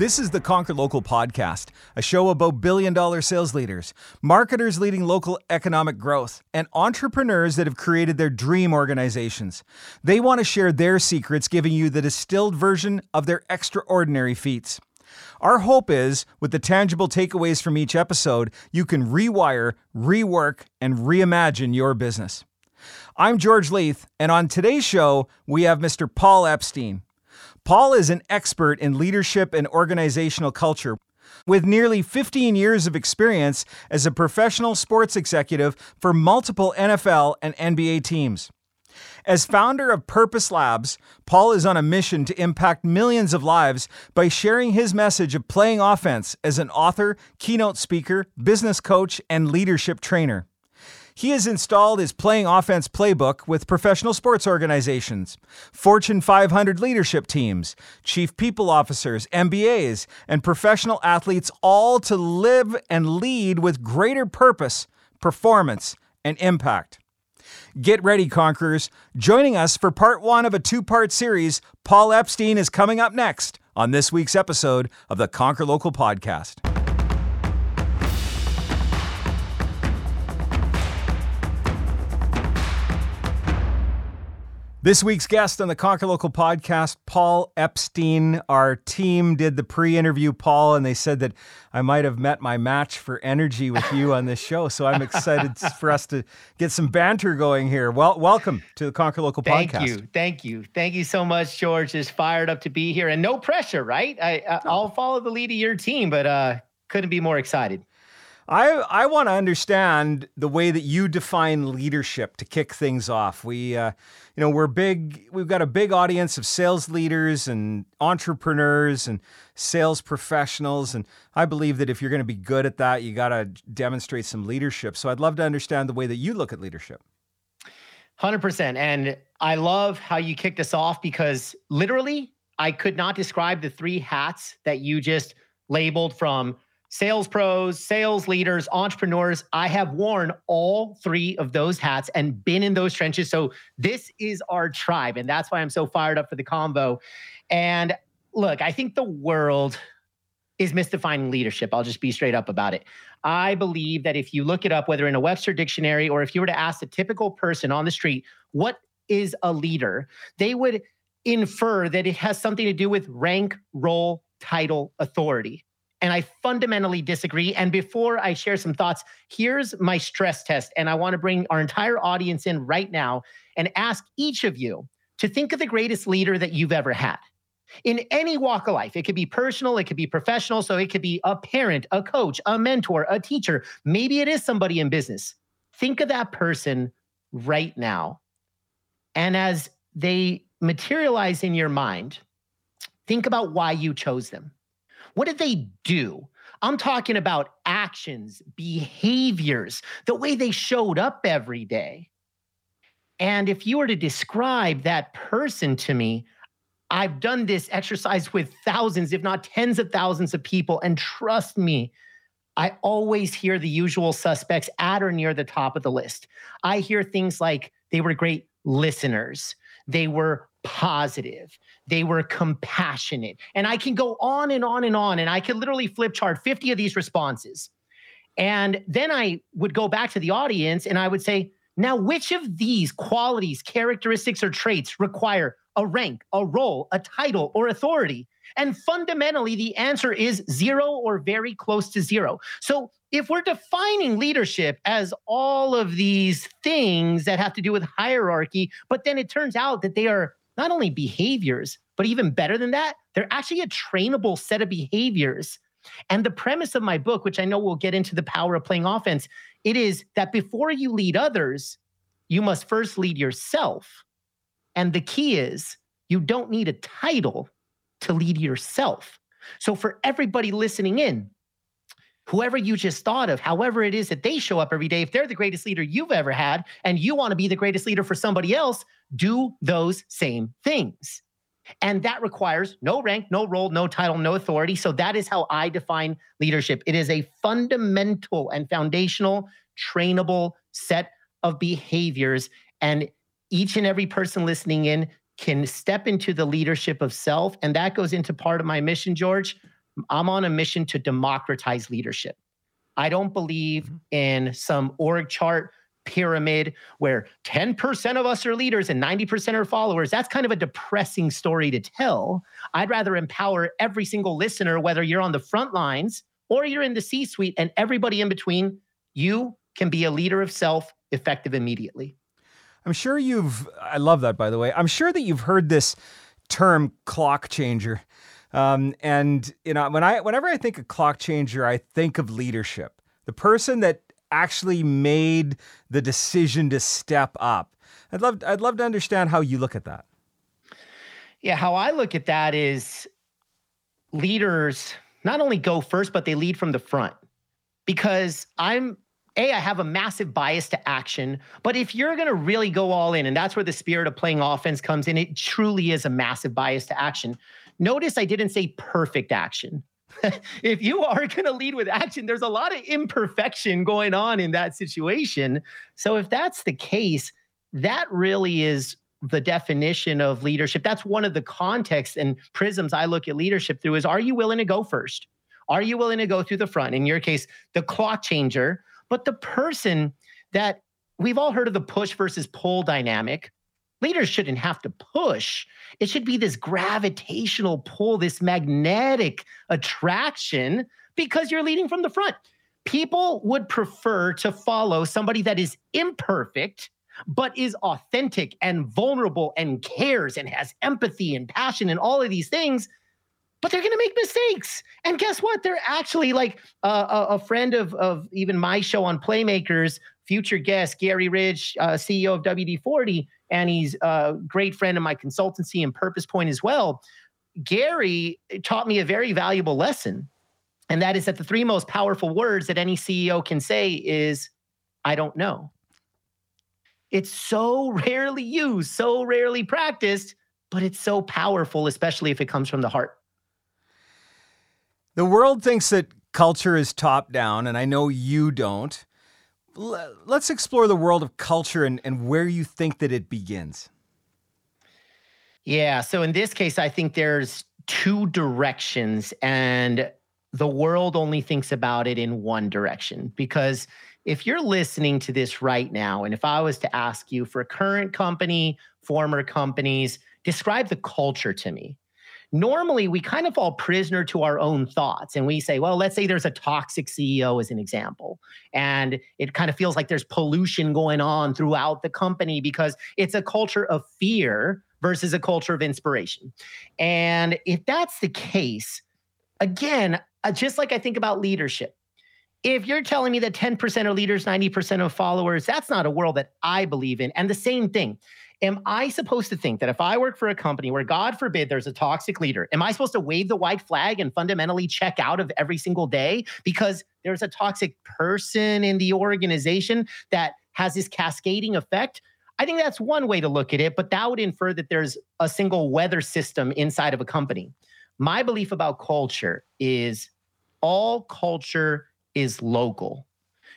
This is the Conquer Local podcast, a show about billion dollar sales leaders, marketers leading local economic growth, and entrepreneurs that have created their dream organizations. They want to share their secrets, giving you the distilled version of their extraordinary feats. Our hope is, with the tangible takeaways from each episode, you can rewire, rework, and reimagine your business. I'm George Leith, and on today's show, we have Mr. Paul Epstein. Paul is an expert in leadership and organizational culture. With nearly 15 years of experience as a professional sports executive for multiple NFL and NBA teams. As founder of Purpose Labs, Paul is on a mission to impact millions of lives by sharing his message of playing offense as an author, keynote speaker, business coach, and leadership trainer. He has installed his playing offense playbook with professional sports organizations, Fortune 500 leadership teams, chief people officers, MBAs, and professional athletes, all to live and lead with greater purpose, performance, and impact. Get ready, Conquerors. Joining us for part one of a two part series, Paul Epstein is coming up next on this week's episode of the Conquer Local podcast. This week's guest on the Conquer Local podcast, Paul Epstein. Our team did the pre interview, Paul, and they said that I might have met my match for energy with you on this show. So I'm excited for us to get some banter going here. Well, welcome to the Conquer Local Thank podcast. Thank you. Thank you. Thank you so much, George. Just fired up to be here and no pressure, right? I, will follow the lead of your team, but uh, couldn't be more excited. I, I want to understand the way that you define leadership to kick things off. We, uh, you know, we're big. We've got a big audience of sales leaders and entrepreneurs and sales professionals, and I believe that if you're going to be good at that, you got to demonstrate some leadership. So I'd love to understand the way that you look at leadership. Hundred percent, and I love how you kicked us off because literally, I could not describe the three hats that you just labeled from sales pros, sales leaders, entrepreneurs. I have worn all three of those hats and been in those trenches. So this is our tribe. And that's why I'm so fired up for the convo. And look, I think the world is misdefining leadership. I'll just be straight up about it. I believe that if you look it up, whether in a Webster dictionary or if you were to ask a typical person on the street, what is a leader? They would infer that it has something to do with rank, role, title, authority. And I fundamentally disagree. And before I share some thoughts, here's my stress test. And I want to bring our entire audience in right now and ask each of you to think of the greatest leader that you've ever had in any walk of life. It could be personal, it could be professional. So it could be a parent, a coach, a mentor, a teacher. Maybe it is somebody in business. Think of that person right now. And as they materialize in your mind, think about why you chose them. What did they do? I'm talking about actions, behaviors, the way they showed up every day. And if you were to describe that person to me, I've done this exercise with thousands, if not tens of thousands of people. And trust me, I always hear the usual suspects at or near the top of the list. I hear things like they were great listeners, they were positive. They were compassionate. And I can go on and on and on. And I could literally flip chart 50 of these responses. And then I would go back to the audience and I would say, now, which of these qualities, characteristics, or traits require a rank, a role, a title, or authority? And fundamentally, the answer is zero or very close to zero. So, if we're defining leadership as all of these things that have to do with hierarchy, but then it turns out that they are not only behaviors, but even better than that, they're actually a trainable set of behaviors. And the premise of my book, which I know we'll get into the power of playing offense, it is that before you lead others, you must first lead yourself. And the key is you don't need a title to lead yourself. So, for everybody listening in, whoever you just thought of, however it is that they show up every day, if they're the greatest leader you've ever had and you want to be the greatest leader for somebody else, do those same things. And that requires no rank, no role, no title, no authority. So that is how I define leadership. It is a fundamental and foundational, trainable set of behaviors. And each and every person listening in can step into the leadership of self. And that goes into part of my mission, George. I'm on a mission to democratize leadership. I don't believe mm-hmm. in some org chart pyramid where 10% of us are leaders and 90% are followers. That's kind of a depressing story to tell. I'd rather empower every single listener, whether you're on the front lines or you're in the C suite and everybody in between. You can be a leader of self effective immediately. I'm sure you've, I love that, by the way. I'm sure that you've heard this term clock changer. Um, and you know, when I whenever I think of clock changer, I think of leadership. The person that actually made the decision to step up. I'd love I'd love to understand how you look at that. Yeah, how I look at that is leaders not only go first, but they lead from the front. Because I'm a, I have a massive bias to action. But if you're going to really go all in, and that's where the spirit of playing offense comes in, it truly is a massive bias to action. Notice I didn't say perfect action. if you are going to lead with action, there's a lot of imperfection going on in that situation. So if that's the case, that really is the definition of leadership. That's one of the contexts and prisms I look at leadership through is are you willing to go first? Are you willing to go through the front? In your case, the clock changer, but the person that we've all heard of the push versus pull dynamic. Leaders shouldn't have to push. It should be this gravitational pull, this magnetic attraction because you're leading from the front. People would prefer to follow somebody that is imperfect, but is authentic and vulnerable and cares and has empathy and passion and all of these things but they're going to make mistakes. And guess what? They're actually like uh, a, a, friend of, of even my show on Playmakers, future guest, Gary Ridge, uh, CEO of WD 40 and he's a great friend of my consultancy and Purpose Point as well. Gary taught me a very valuable lesson, and that is that the three most powerful words that any CEO can say is, I don't know. It's so rarely used, so rarely practiced, but it's so powerful, especially if it comes from the heart. The world thinks that culture is top down, and I know you don't let's explore the world of culture and, and where you think that it begins. Yeah. So in this case, I think there's two directions, and the world only thinks about it in one direction. Because if you're listening to this right now, and if I was to ask you for a current company, former companies, describe the culture to me normally we kind of fall prisoner to our own thoughts and we say, well, let's say there's a toxic CEO as an example, and it kind of feels like there's pollution going on throughout the company because it's a culture of fear versus a culture of inspiration. And if that's the case, again, uh, just like I think about leadership, if you're telling me that 10% are leaders, 90% of followers, that's not a world that I believe in. And the same thing, am I supposed to think that if I work for a company where, God forbid, there's a toxic leader, am I supposed to wave the white flag and fundamentally check out of every single day because there's a toxic person in the organization that has this cascading effect? I think that's one way to look at it, but that would infer that there's a single weather system inside of a company. My belief about culture is all culture is local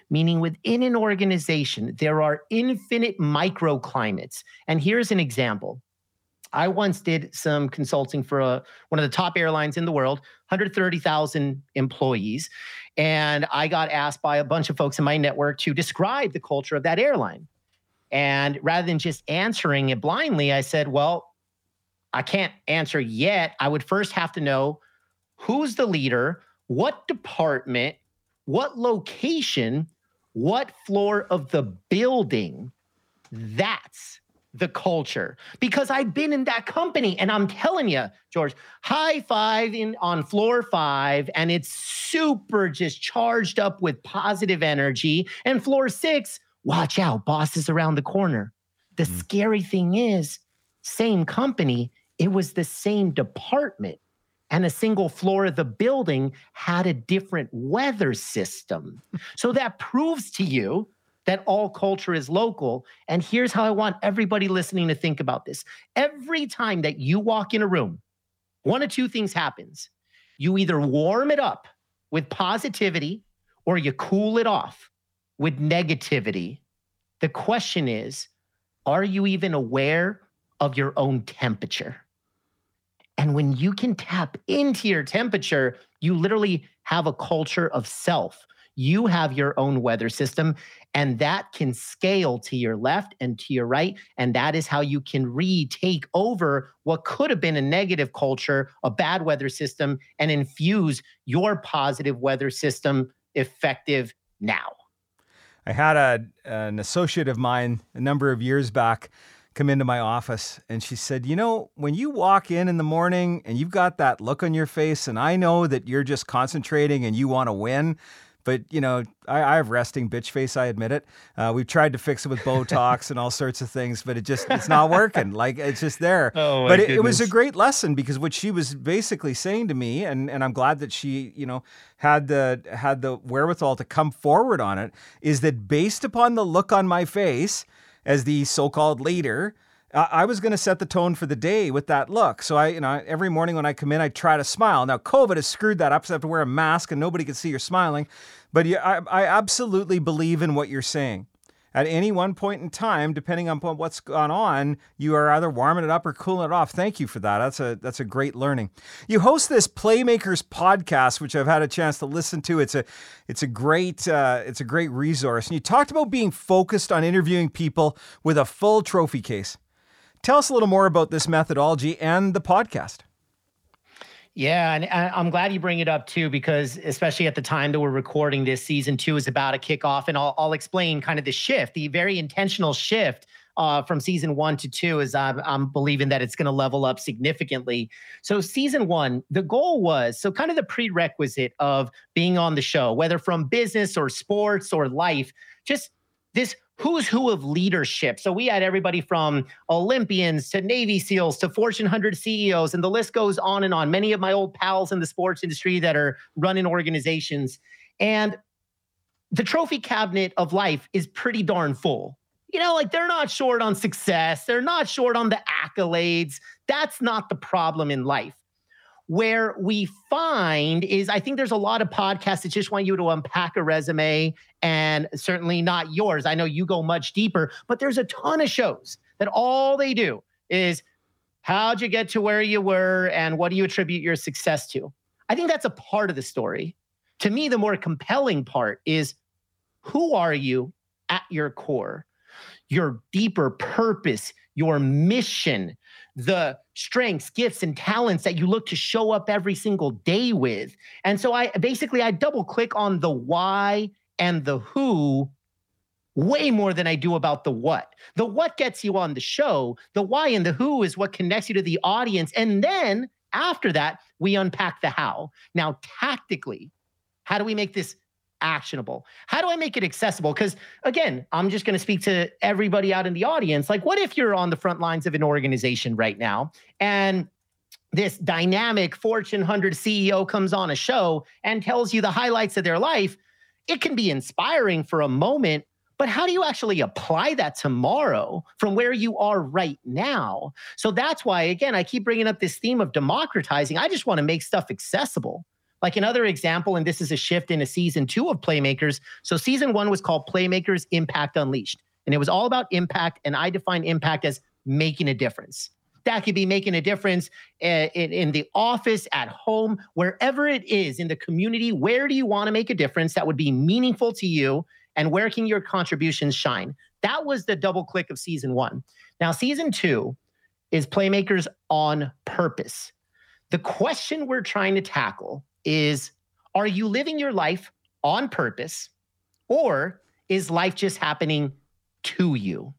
meaning within an organization, there are infinite microclimates. And here's an example. I once did some consulting for a, one of the top airlines in the world, 130,000 employees. And I got asked by a bunch of folks in my network to describe the culture of that airline. And rather than just answering it blindly, I said, well, I can't answer yet. I would first have to know who's the leader, what department, what location, what floor of the building. That's the culture because I've been in that company and I'm telling you, George, high five in on floor five, and it's super just charged up with positive energy. And floor six, watch out, boss is around the corner. The mm. scary thing is, same company, it was the same department and a single floor of the building had a different weather system. so that proves to you that all culture is local. And here's how I want everybody listening to think about this. Every time that you walk in a room, one of two things happens. You either warm it up with positivity or you cool it off with negativity. The question is, are you even aware of your own temperature? And when you can tap into your temperature, you literally have a culture of self. You have your own weather system, and that can scale to your left and to your right. And that is how you can retake over what could have been a negative culture, a bad weather system, and infuse your positive weather system effective now. I had a, an associate of mine a number of years back come into my office and she said, You know, when you walk in in the morning and you've got that look on your face, and I know that you're just concentrating and you want to win. But you know, I, I have resting bitch face. I admit it. Uh, we've tried to fix it with Botox and all sorts of things, but it just—it's not working. Like it's just there. Oh, but it, it, was a great lesson because what she was basically saying to me, and and I'm glad that she, you know, had the had the wherewithal to come forward on it, is that based upon the look on my face as the so-called leader, I was going to set the tone for the day with that look. So I, you know, every morning when I come in, I try to smile. Now COVID has screwed that up, so I have to wear a mask and nobody can see you're smiling. But yeah, I, I absolutely believe in what you're saying. At any one point in time, depending on what's gone on, you are either warming it up or cooling it off. Thank you for that. That's a that's a great learning. You host this Playmakers podcast, which I've had a chance to listen to. It's a it's a great uh, it's a great resource. And you talked about being focused on interviewing people with a full trophy case. Tell us a little more about this methodology and the podcast. Yeah, and I'm glad you bring it up too, because especially at the time that we're recording this, season two is about to kick off, and I'll, I'll explain kind of the shift, the very intentional shift uh, from season one to two, is I'm, I'm believing that it's going to level up significantly. So, season one, the goal was so kind of the prerequisite of being on the show, whether from business or sports or life, just this who's who of leadership. So we had everybody from Olympians to Navy SEALs to Fortune 100 CEOs, and the list goes on and on. Many of my old pals in the sports industry that are running organizations. And the trophy cabinet of life is pretty darn full. You know, like they're not short on success, they're not short on the accolades. That's not the problem in life where we find is I think there's a lot of podcasts that just want you to unpack a resume and certainly not yours. I know you go much deeper, but there's a ton of shows that all they do is how'd you get to where you were and what do you attribute your success to? I think that's a part of the story. To me, the more compelling part is who are you at your core? Your deeper purpose, your mission, the strengths, gifts, and talents that you look to show up every single day with. And so I basically I double click on the why and the who way more than I do about the what. The what gets you on the show, the why and the who is what connects you to the audience. And then after that, we unpack the how. Now, tactically, how do we make this actionable? How do I make it accessible? Because again, I'm just going to speak to everybody out in the audience. Like, what if you're on the front lines of an organization right now and this dynamic Fortune 100 CEO comes on a show and tells you the highlights of their life? It can be inspiring for a moment, but how do you actually apply that tomorrow from where you are right now? So that's why, again, I keep bringing up this theme of democratizing. I just want to make stuff accessible. Like another example, and this is a shift in a season two of Playmakers. So season one was called Playmakers Impact Unleashed, and it was all about impact. And I define impact as making a difference. That could be making a difference eh, in, in, the office, at home, wherever it is in the community. Where do you want to make a difference that would be meaningful to you? And where can your contributions shine? That was the double click of season one. Now, season two is Playmakers on Purpose. The question we're trying to tackle is are you living your life on purpose or is life just happening to you?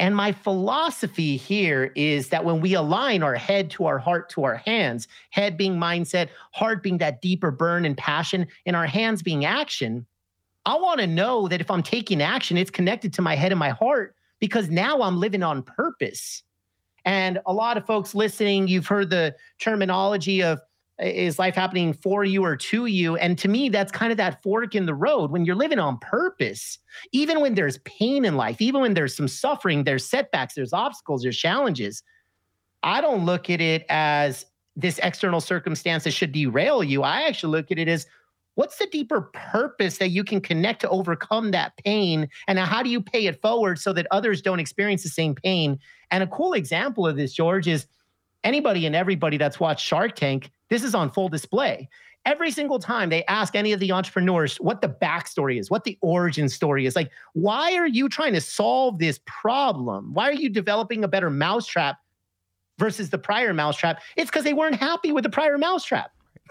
And my philosophy here is that when we align our head to our heart to our hands, head being mindset, heart being that deeper burn and passion, and our hands being action, I want to know that if I'm taking action, it's connected to my head and my heart because now I'm living on purpose. And a lot of folks listening, you've heard the terminology of is life happening for you or to you? And to me, that's kind of that fork in the road when you're living on purpose. Even when there's pain in life, even when there's some suffering, there's setbacks, there's obstacles, there's challenges. I don't look at it as this external circumstance that should derail you. I actually look at it as what's the deeper purpose that you can connect to overcome that pain? And how do you pay it forward so that others don't experience the same pain? And a cool example of this, George, is anybody and everybody that's watched Shark Tank, this is on full display. Every single time they ask any of the entrepreneurs what the backstory is, what the origin story is, like, why are you trying to solve this problem? Why are you developing a better mousetrap versus the prior mousetrap? It's because they weren't happy with the prior mousetrap.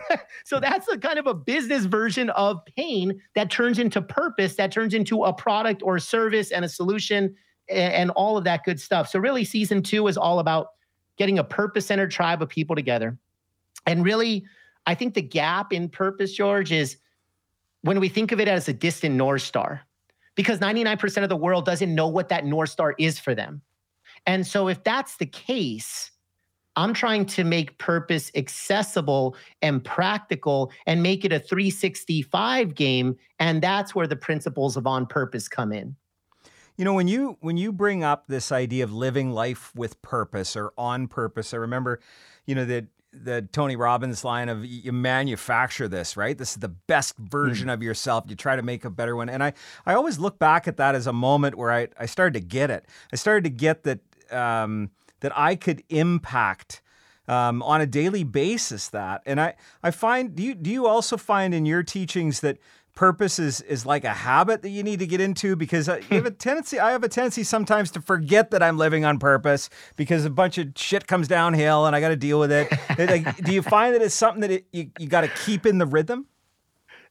so that's a kind of a business version of pain that turns into purpose, that turns into a product or a service and a solution and, and all of that good stuff. So, really, season two is all about getting a purpose centered tribe of people together. And really, I think the gap in purpose, George, is when we think of it as a distant North Star, because 99% of the world doesn't know what that North Star is for them. And so, if that's the case, I'm trying to make purpose accessible and practical and make it a 365 game. And that's where the principles of on purpose come in. You know, when you when you bring up this idea of living life with purpose or on purpose, I remember, you know, that the Tony Robbins line of you manufacture this, right? This is the best version mm. of yourself. You try to make a better one. And I, I always look back at that as a moment where I, I started to get it. I started to get that um, that I could impact um, on a daily basis that. And I, I find, do you, do you also find in your teachings that purpose is, is like a habit that you need to get into? Because I have a hmm. tendency, I have a tendency sometimes to forget that I'm living on purpose because a bunch of shit comes downhill and I got to deal with it. like, do you find that it's something that it, you, you got to keep in the rhythm?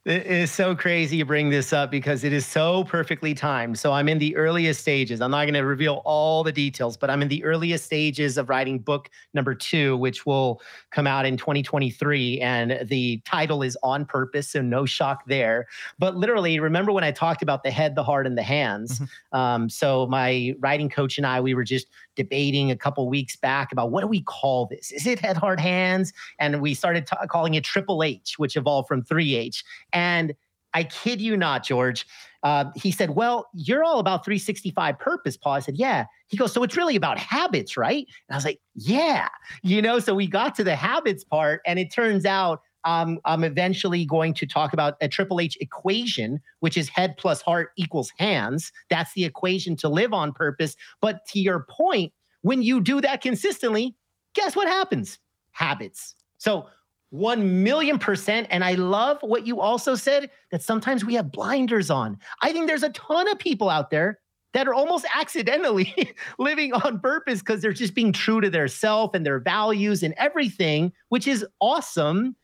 It is so crazy you bring this up because it is so perfectly timed. So I'm in the earliest stages. I'm not going to reveal all the details, but I'm in the earliest stages of writing book number two, which will come out in 2023. And the title is On Purpose, so no shock there. But literally, remember when I talked about the head, the heart, and the hands? Mm-hmm. Um, so my writing coach and I, we were just debating a couple weeks back about what do we call this? Is it head, heart, hands? And we started t- calling it Triple H, which evolved from 3H. And I kid you not, George. Uh, he said, Well, you're all about 365 purpose, Paul. I said, Yeah. He goes, So it's really about habits, right? And I was like, Yeah. You know, so we got to the habits part, and it turns out um, I'm eventually going to talk about a Triple H equation, which is head plus heart equals hands. That's the equation to live on purpose. But to your point, when you do that consistently, guess what happens? Habits. So 1 million percent. And I love what you also said that sometimes we have blinders on. I think there's a ton of people out there that are almost accidentally living on purpose because they're just being true to their self and their values and everything, which is awesome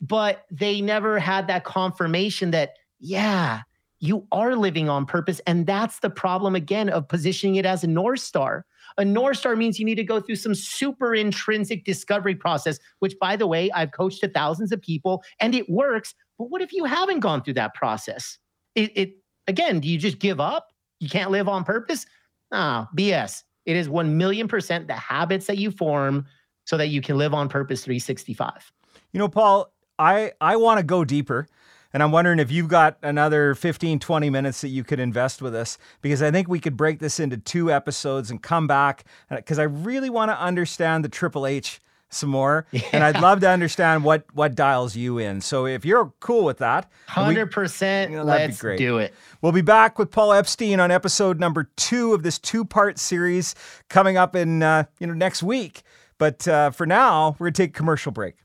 but they never had that confirmation that, yeah, you are living on purpose. And that's the problem again of positioning it as a North Star. A North Star means you need to go through some super intrinsic discovery process, which, by the way, I've coached to thousands of people and it works. But what if you haven't gone through that process? It, it again, do you just give up? You can't live on purpose? Ah, BS. It is 1 million percent the habits that you form so that you can live on purpose 365. You know, Paul, I I want to go deeper. And I'm wondering if you've got another 15, 20 minutes that you could invest with us because I think we could break this into two episodes and come back because I really want to understand the Triple H some more. Yeah. And I'd love to understand what what dials you in. So if you're cool with that, 100%, we, let's do it. We'll be back with Paul Epstein on episode number two of this two part series coming up in uh, you know next week. But uh, for now, we're going to take a commercial break.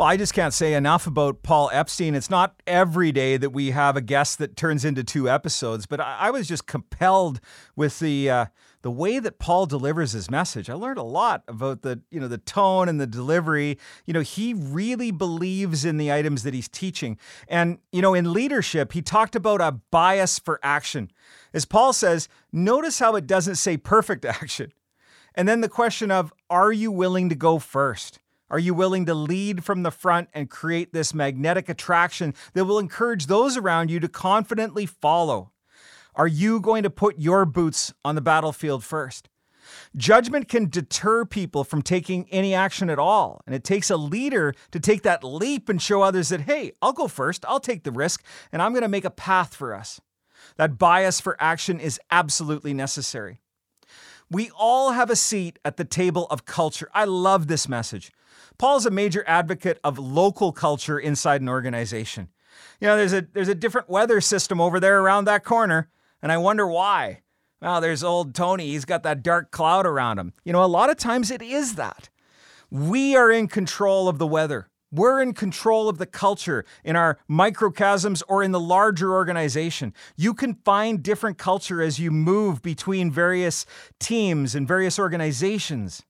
Well, I just can't say enough about Paul Epstein. It's not every day that we have a guest that turns into two episodes, but I, I was just compelled with the uh, the way that Paul delivers his message. I learned a lot about the you know the tone and the delivery. You know, he really believes in the items that he's teaching, and you know, in leadership, he talked about a bias for action. As Paul says, notice how it doesn't say perfect action, and then the question of, are you willing to go first? Are you willing to lead from the front and create this magnetic attraction that will encourage those around you to confidently follow? Are you going to put your boots on the battlefield first? Judgment can deter people from taking any action at all. And it takes a leader to take that leap and show others that, hey, I'll go first, I'll take the risk, and I'm going to make a path for us. That bias for action is absolutely necessary. We all have a seat at the table of culture. I love this message. Paul's a major advocate of local culture inside an organization. You know, there's a there's a different weather system over there around that corner, and I wonder why. Well, there's old Tony, he's got that dark cloud around him. You know, a lot of times it is that. We are in control of the weather. We're in control of the culture in our microcosms or in the larger organization. You can find different culture as you move between various teams and various organizations.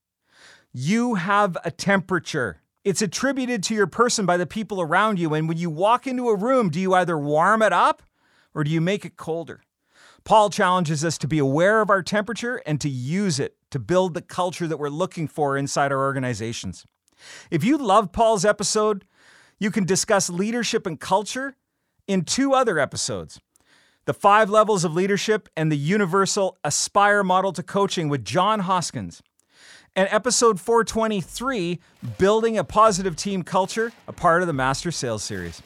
You have a temperature. It's attributed to your person by the people around you. And when you walk into a room, do you either warm it up or do you make it colder? Paul challenges us to be aware of our temperature and to use it to build the culture that we're looking for inside our organizations. If you love Paul's episode, you can discuss leadership and culture in two other episodes The Five Levels of Leadership and the Universal Aspire Model to Coaching with John Hoskins and episode 423 Building a Positive Team Culture, a part of the Master Sales Series.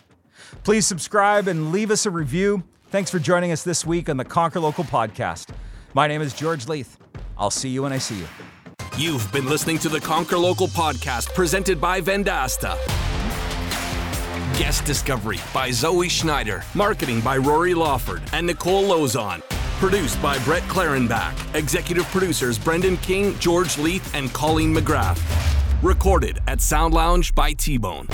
Please subscribe and leave us a review. Thanks for joining us this week on the Conquer Local podcast. My name is George Leith. I'll see you when I see you. You've been listening to the Conquer Local podcast presented by Vendasta. Guest discovery by Zoe Schneider. Marketing by Rory Lawford and Nicole Lozon. Produced by Brett Clarenbach. Executive producers Brendan King, George Leith, and Colleen McGrath. Recorded at Sound Lounge by T Bone.